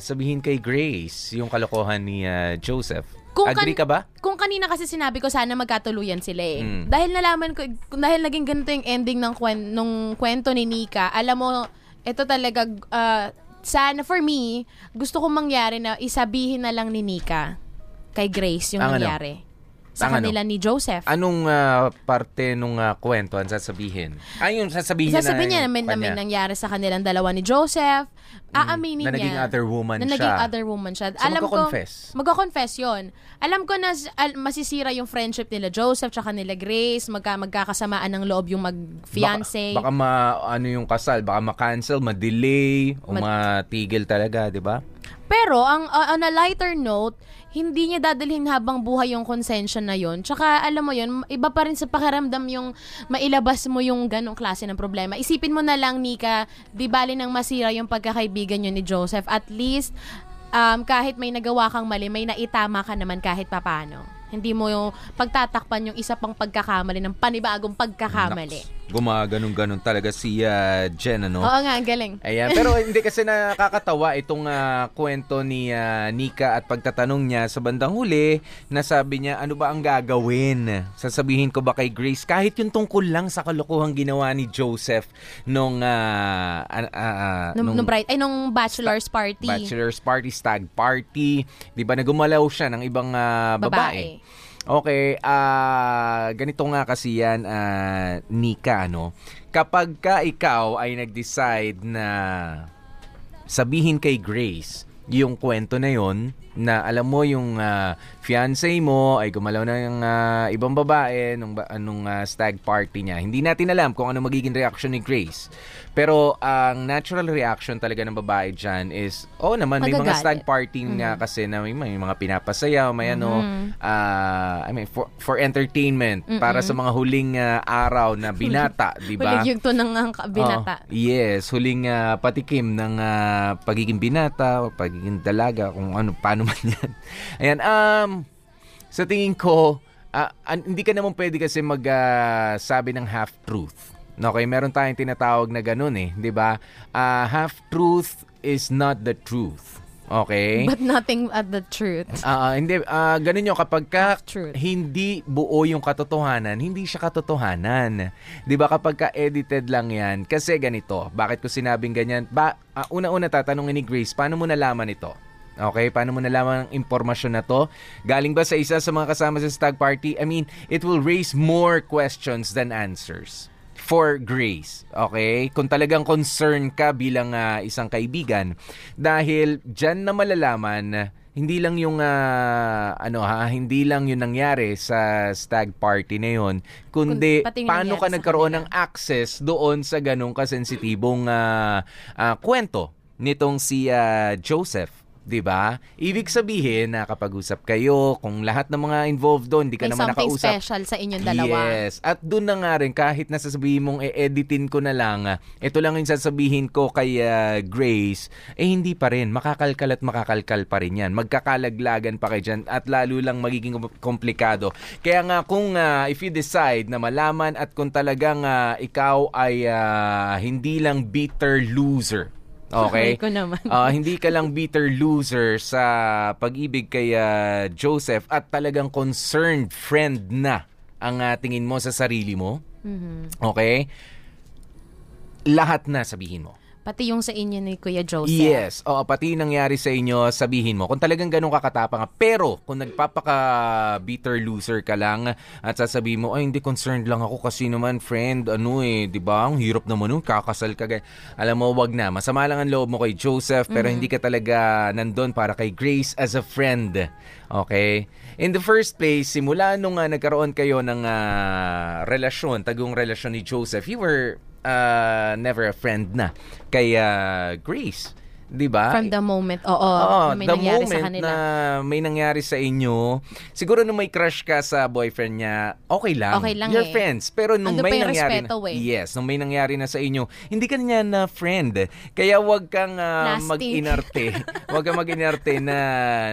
sabihin kay Grace yung kalokohan ni ah, Joseph? Kung Agree kan- ka ba? Kung kanina kasi sinabi ko sana magkatuluyan sila eh. Mm. Dahil nalaman ko, dahil naging ganito yung ending ng kwen, nung kwento ni Nika, alam mo, ito talaga, ah, sana for me, gusto kong mangyari na isabihin na lang ni Nika kay Grace yung Ang ano? Sa Ang ano? kanila ni Joseph. Anong ah, parte nung ah, kwento ang sasabihin? Ay, yung sasabihin, Sasabihin niya na namin na may nangyari sa kanilang dalawa ni Joseph. Aaminin na niya. naging other woman na siya. naging other woman siya. So, Alam ko, magko-confess? magko-confess yun. Alam ko na al- masisira yung friendship nila Joseph tsaka nila Grace. Magka, magkakasamaan ng loob yung mag-fiancé. Baka, baka ma, ano yung kasal, baka ma-cancel, ma-delay, o Mat- matigil talaga, di ba? Pero, ang uh, on a lighter note, hindi niya dadalhin habang buhay yung konsensya na yon. Tsaka, alam mo yon iba pa rin sa pakiramdam yung mailabas mo yung ganong klase ng problema. Isipin mo na lang, Nika, di bali nang masira yung pagkakaibigan yun ni Joseph. At least, um, kahit may nagawa kang mali, may naitama ka naman kahit papano. Hindi mo yung pagtatakpan yung isa pang pagkakamali ng panibagong pagkakamali. Naks, Gumaganon-ganon talaga si ah, Jen, ano? Oo nga, ang galing. Ayan, pero hindi kasi nakakatawa itong ah, kwento ni ah, Nika at pagtatanong niya sa bandang huli na sabi niya, ano ba ang gagawin? Sasabihin ko ba kay Grace kahit yung tungkol lang sa kalokohang ginawa ni Joseph nung ah, ah, ah, Nung, nung, bright, ay, nung bachelor's party. bachelor's party, stag party, 'di ba nagumalaw siya ng ibang ah, babae. Okay, ah ganito nga kasi yan, ah, Nika, ano? Kapag ka ikaw ay nag-decide na sabihin kay Grace yung kwento na yon, na alam mo yung ah, fiancé mo ay gumalaw ng ah, ibang babae nung, anong ah, stag party niya. Hindi natin alam kung ano magiging reaction ni Grace. Pero ang natural reaction talaga ng babae dyan is, oh naman, may mga Magagalit. stag party nga kasi na may, may mga pinapasayaw, may ano, ah, I mean, for, for entertainment, para sa mga huling ah, araw na binata, di ba? Huling tunang ang ka- binata. Oh, yes, huling ah, patikim ng ah, pagiging binata, o pagiging dalaga, kung ano, paano man yan. Ayan, um, sa tingin ko, ah, an- hindi ka naman pwede kasi magsabi ng half-truth. Okay, meron tayong tinatawag na ganun eh, di ba? Ah, half-truth is not the truth. Okay? But nothing at the truth. Ah, hindi ah ganun yung kapag ka hindi buo yung katotohanan, hindi siya katotohanan. 'Di ba kapag ka edited lang 'yan? Kasi ganito, bakit ko sinabing ganyan? Ba ah, una-una tatanungin ni Grace, paano mo nalaman ito? Okay, paano mo nalaman ang impormasyon na to? Galing ba sa isa sa mga kasama sa stag party? I mean, it will raise more questions than answers for Grace. Okay? Kung talagang concern ka bilang ah, isang kaibigan dahil diyan na malalaman hindi lang yung ah, ano ha, hindi lang yung nangyari sa stag party na yon, kundi Kun- pati yung paano ka nagkaroon ng access doon sa ganong kasensitibong ah, ah, kwento nitong si ah, Joseph. 'Di ba? Ibig sabihin na kapag usap kayo, kung lahat ng mga involved doon, hindi ka May naman something nakausap. special sa inyong dalawa. Yes. At doon na nga rin, kahit nasasabihin mong e-editin ko na lang, ito lang yung sasabihin ko kay ah, Grace, eh hindi pa rin. Makakalkal at makakalkal pa rin yan. Magkakalaglagan pa kayo dyan at lalo lang magiging kom- komplikado. Kaya nga kung ah, if you decide na malaman at kung talagang ah, ikaw ay ah, hindi lang bitter loser, Okay? Ko naman. Ah, hindi ka lang bitter loser sa pag-ibig kay ah, Joseph at talagang concerned friend na ang ah, tingin mo sa sarili mo. Mhm. Okay? Lahat na sabihin mo. Pati yung sa inyo ni Kuya Joseph. Yes. Oo, pati yung nangyari sa inyo, sabihin mo. Kung talagang ganun kakatapang. Pero, kung nagpapaka-bitter loser ka lang at sasabihin mo, ay, hindi concerned lang ako kasi naman, friend, ano eh, di ba? Ang hirap naman nun, kakasal ka. gan-" Alam mo, wag na. Masama lang ang loob mo kay Joseph, pero hindi ka talaga nandun para kay Grace as a friend. Okay? In the first place, simula nung ah, nagkaroon kayo ng ah, relasyon, tagong relasyon ni Joseph, you were ah, never a friend na kay ah, Grace. 'Di ba? From the moment, oo, na may the nangyari moment sa kanila. na may nangyari sa inyo, siguro nung may crush ka sa boyfriend niya, okay lang. Okay lang You're eh. friends. Pero nung pa may nangyari respeto na, eh. yes, nung may nangyari na sa inyo, hindi ka niya na friend. Kaya wag kang ah, Nasty. mag-inarte. wag kang mag-inarte na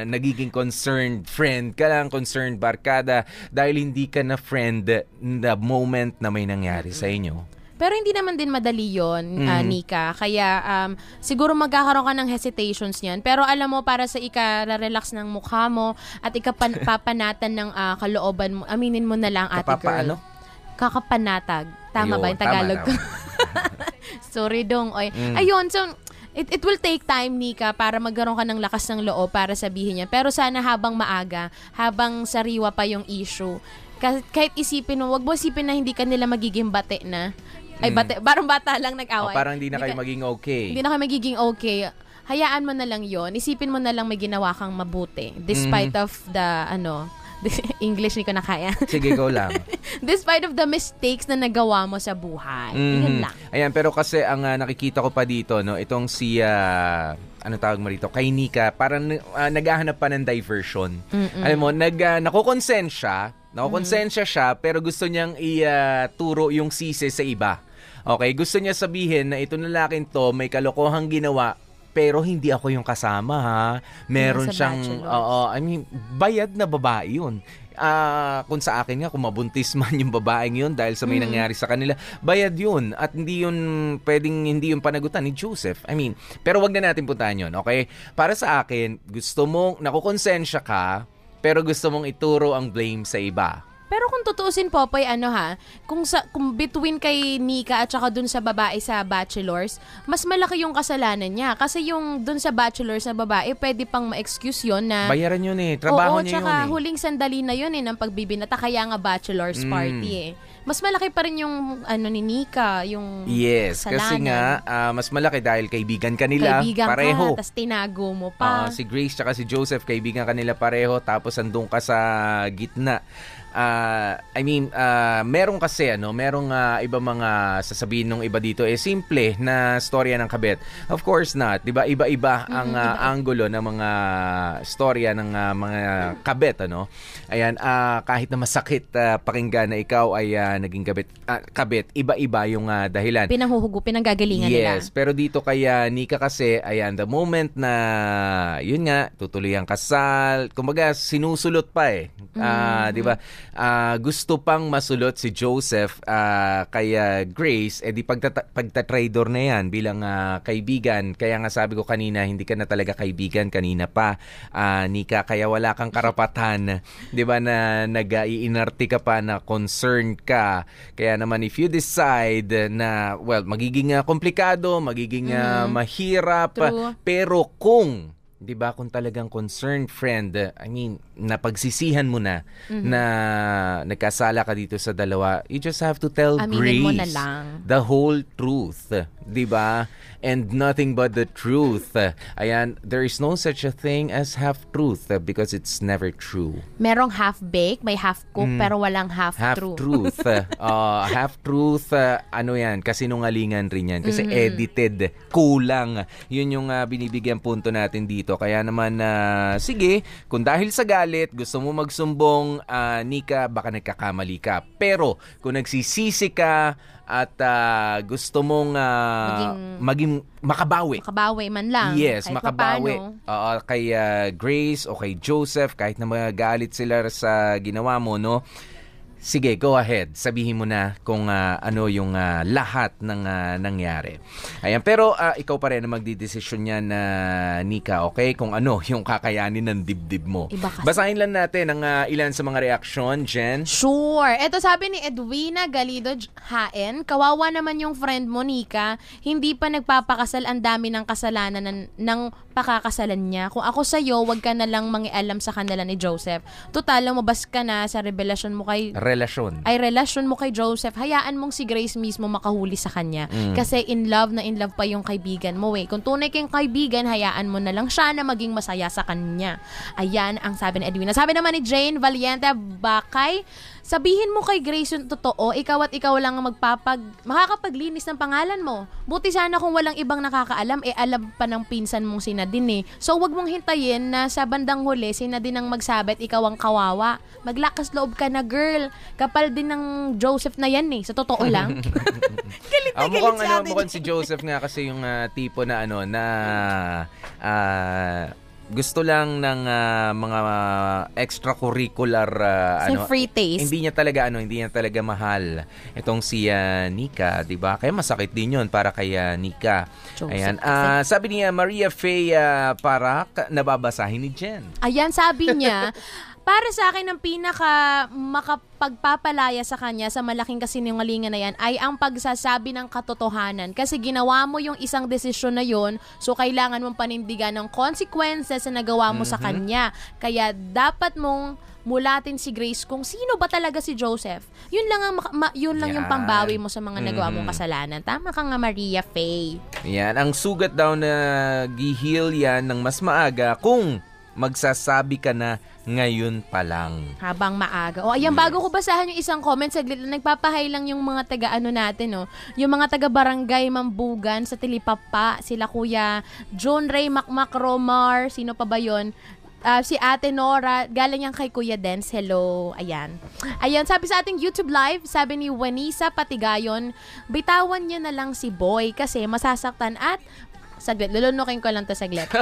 nagiging concerned friend ka lang, concerned barkada dahil hindi ka na friend the moment na may nangyari sa inyo. Pero hindi naman din madali yon, Mm. ah, Nika. Kaya um, siguro magkakaroon ka ng hesitations niyan. Pero alam mo, para sa ika-relax ng mukha mo at ikapapanatan ng ah, kalooban mo, aminin mo na lang, ate Kapapaano? girl. Kakapanatag. Tama ba Ayun, yung Tagalog ko? Sorry dong. Oy. Mm. Ayun, so it, it will take time, Nika, para magkaroon ka ng lakas ng loob para sabihin niya. Pero sana habang maaga, habang sariwa pa yung issue, kahit, kahit isipin mo, wag mo isipin na hindi ka nila magiging bate na. Ay, Mm. bate, parang bata lang O, nag-away. parang hindi na kayo ka- maging okay. Hindi na kayo magiging okay. Hayaan mo na lang yon Isipin mo na lang may ginawa kang mabuti. Despite Mm. of the, ano, English ni ko na kaya. Sige, go lang. Despite of the mistakes na nagawa mo sa buhay. Mhm. Yun lang. Ayan, pero kasi ang ah, nakikita ko pa dito, no, itong si, ah, ano tawag mo rito, kay Nika, parang ah, naghahanap pa ng diversion. Mm-mm. Alam mo, nag, uh, nakukonsensya, nakukonsensya siya, pero gusto niyang ituro yung sisi sa iba. Okay, gusto niya sabihin na ito lalaking to may kalokohang ginawa, pero hindi ako yung kasama ha. Meron Nasa siyang, oo, I mean, bayad na babae yun. Ah, kung sa akin nga, kung mabuntis man yung babaeng yun dahil sa may Mm. nangyari sa kanila, bayad yun. At hindi yun, pwedeng hindi yung panagutan ni Joseph. I mean, pero wag na natin puntahan yun, okay? Para sa akin, gusto mong, nakukonsensya ka, pero gusto mong ituro ang blame sa iba. Pero kung tutuusin Popoy, ano ha, kung, sa, kung between kay Nika at saka dun sa babae sa bachelors, mas malaki yung kasalanan niya. Kasi yung dun sa bachelors na babae, pwede pang ma-excuse yon na... Bayaran yun eh. Trabaho Oo, niya yun tsaka eh. huling sandali na yun eh ng pagbibinata. Kaya nga bachelor's Mm. party eh. mas malaki pa rin yung ano ni Nika, yung Yes, kasi kasalanan. nga ah, mas malaki dahil kaibigan ka nila Kaibigan pareho. ka, tapos tinago mo pa. si Grace tsaka si Joseph, kaibigan kanila pareho, tapos andun ka sa gitna. Ah, I mean, ah, meron kasi ano, merong ah, iba mga sasabihin ng iba dito eh simple na storya ng kabit. Of course not, 'di ba? Iba-iba ang ah, anggulo ng mga storya ng ah, mga kabit ano. Ayan, ah, kahit na masakit ah, pakinggan na ikaw ay ah, naging kabit, ah, kabit, iba-iba yung ah, dahilan. Pinanghuhugo, pinanggagalingan Yes, nila. pero dito kaya Nika kasi, ayan, the moment na, yun nga, tutuloy ang kasal, kumbaga, sinusulot pa eh. Ah, Mm-hmm. Di ba? Ah, gusto pang masulot si Joseph ah, kaya Grace, eh di pagtata- pagtatrader na yan bilang ah, kaibigan. Kaya nga sabi ko kanina, hindi ka na talaga kaibigan kanina pa, ah, Nika, kaya wala kang karapatan, di ba, na nag-iinarte ka pa na concerned ka. Kaya naman, if you decide na, well, magiging ah, komplikado, magiging ah, mahirap, True. pero kung 'di ba kung talagang concerned friend, I mean, napagsisihan mo na na nagkasala ka dito sa dalawa, you just have to tell Aminin Grace mo na lang. the whole truth, 'di ba? And nothing but the truth. Ayan, there is no such a thing as half truth because it's never true. Merong half-baked, may half-cook, pero walang half-true. Half truth. uh, half truth, uh, ano yan, kasinungalingan rin yan. Kasi edited, kulang. Yun yung uh, binibigyan punto natin dito. Kaya naman, uh, sige, kung dahil sa galit, gusto mo magsumbong, uh, Nika, baka nagkakamali ka. Pero, kung nagsisisi ka, at uh, gusto mong uh, Maging- maging makabawi. Makabawi man lang. Yes, kahit makabawi. Oo, kay uh, Grace o kay Joseph, kahit na magagalit sila sa ginawa mo, no? Sige, go ahead. Sabihin mo na kung ah, ano yung ah, lahat ng ah, nangyari. Ayan, pero ah, ikaw pa rin ang magdidesisyon niya na Nika, okay? Kung ano yung kakayanin ng dibdib mo. Iba kasi. Basahin lang natin ang ah, ilan sa mga reaksyon, Jen. Sure. Ito sabi ni Edwina Galido Haen, kawawa naman yung friend mo, Nika. Hindi pa nagpapakasal ang dami ng kasalanan ng, ng pakakasalan niya. Kung ako sa'yo, wag ka na lang mangialam sa kanila ni Joseph. Total, lumabas ka na sa revelasyon mo kay Relasyon. ay relasyon mo kay Joseph, hayaan mong si Grace mismo makahuli sa kanya. Kasi in love na in love pa yung kaibigan mo eh. Kung tunay kang kaibigan, hayaan mo na lang siya na maging masaya sa kanya. Ayan ang sabi ni Edwina. Sabi naman ni Jane Valiente Bakay, sabihin mo kay Grace yung totoo, ikaw at ikaw lang ang magpapag, makakapaglinis ng pangalan mo. Buti sana kung walang ibang nakakaalam, eh alam pa ng pinsan mong si Nadine eh. So wag mong hintayin na sa bandang huli, si Nadine ang magsabit, ikaw ang kawawa. Maglakas loob ka na girl. Kapal din ng Joseph na yan eh. Sa totoo lang. Ah, mukhang ano, mukhang si Joseph nga kasi yung ah, tipo na ano na ah, gusto lang ng ah, mga extracurricular Sa ano free taste. hindi niya talaga ano hindi niya talaga mahal itong si ah, Nika 'di ba? Kaya masakit din yun para kay ah, Nika. Joseph ayan. ah, sabi niya Maria Faye ah, Parak nababasahin ni Jen. Ayan, sabi niya, para sa akin ang pinaka makapagpapalaya sa kanya sa malaking kasinungalingan na yan ay ang pagsasabi ng katotohanan. Kasi ginawa mo yung isang desisyon na yon so kailangan mong panindigan ng consequences na nagawa mo sa kanya. Kaya dapat mong mulatin si Grace kung sino ba talaga si Joseph. Yun lang ang ma- yun lang yung Yan. pambawi mo sa mga nagawa mong kasalanan. Tama ka nga Maria Faye. Yan, ang sugat daw na gihil yan ng mas maaga kung magsasabi ka na ngayon pa lang. Habang maaga. O ayan, bago ko basahan yung isang comment, saglit lang, nagpapahay lang yung mga taga ano natin, no? Yung mga taga barangay Mambugan sa Tilipapa, sila Kuya John Ray Macmac Romar, sino pa ba yon? Ah, si Ate Nora, galing yan kay Kuya Dens. Hello. Ayan. Ayan, sabi sa ating YouTube live, sabi ni Wanisa Patigayon, bitawan niya na lang si Boy kasi masasaktan at saglit, lulunukin ko lang to saglit.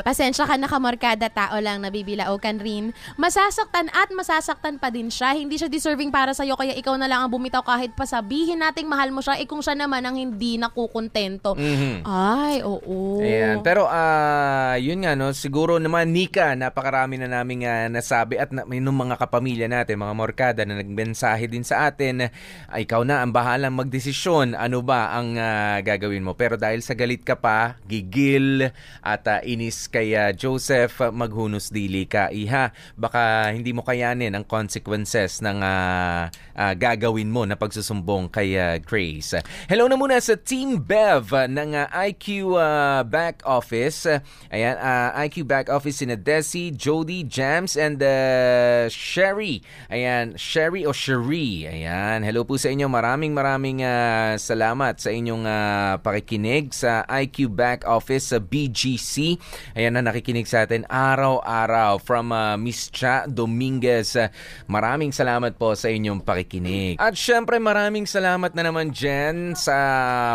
Pasensya ka na kamarkada tao lang nabibilaukan rin. Masasaktan at masasaktan pa din siya. Hindi siya deserving para sa'yo kaya ikaw na lang ang bumitaw kahit pa sabihin nating mahal mo siya eh kung siya naman ang hindi nakukontento. Mhm. Ay, oo. Ayan. Pero ah yun nga no, siguro naman Nika, napakarami na naming ah, nasabi at na, may nung mga kapamilya natin, mga morkada na nagmensahe din sa atin, ay ikaw na ang bahalang magdesisyon ano ba ang ah, gagawin mo. Pero dahil sa galit ka pa, gigil at ah, inis kay ah, Joseph, maghunos dili ka, iha. Baka hindi mo kayanin ang consequences ng ah, ah, gagawin mo na pagsusumbong kay ah, Grace. Hello na muna sa Team Bev ng ah, IQ ah, Back Office. Ayan, ah, IQ Back Office sina Desi, Jody, Jams, and uh, Sherry. Ayan, Sherry o Sherry. Ayan, hello po sa inyo. Maraming maraming ah, salamat sa inyong ah, pakikinig sa IQ Back Office sa BGC. Ayan na nakikinig sa atin araw-araw from ah, Miss Cha Dominguez. Maraming salamat po sa inyong pakikinig. At syempre maraming salamat na naman Jen sa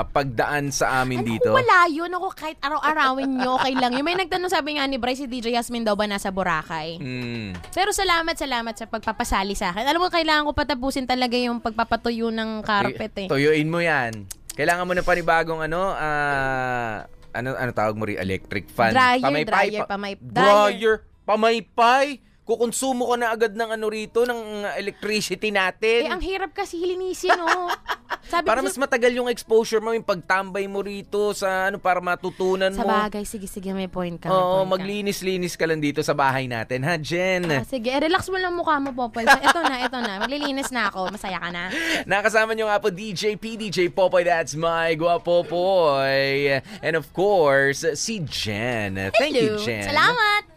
pagdaan sa amin dito. Kung wala yun, ako kahit araw-arawin nyo, okay lang. Yung may nagtanong sabi nga ni Bryce, si DJ Yasmin daw ba nasa Boracay? Hmm. Pero salamat, salamat sa pagpapasali sa akin. Alam mo, kailangan ko patapusin talaga yung pagpapatuyo ng carpet eh. Tuyuin mo yan. Kailangan mo na panibagong ano, ah, ano, ano tawag mo rin, electric fan. Dryer, Pamaypay, dryer, pa- pamay- dryer, pamaypay. Kukonsumo ka na agad ng ano rito, ng electricity natin. Eh, ang hirap kasi linisin, oh. Sabi para ko, mas matagal yung exposure mo, yung pagtambay mo rito sa ano, para matutunan sa mo. bagay, sige, sige, may point ka. Oo, point ka. maglinis-linis ka lang dito sa bahay natin, ha, Jen? Ah, sige, eh, relax mo lang mukha mo, Popoy. Ito na, ito na. Maglilinis na ako. Masaya ka na. Nakasama nyo nga po DJ P, DJ Popoy, that's my guapo boy. And of course, si Jen. Thank you, Hello. Jen. Salamat!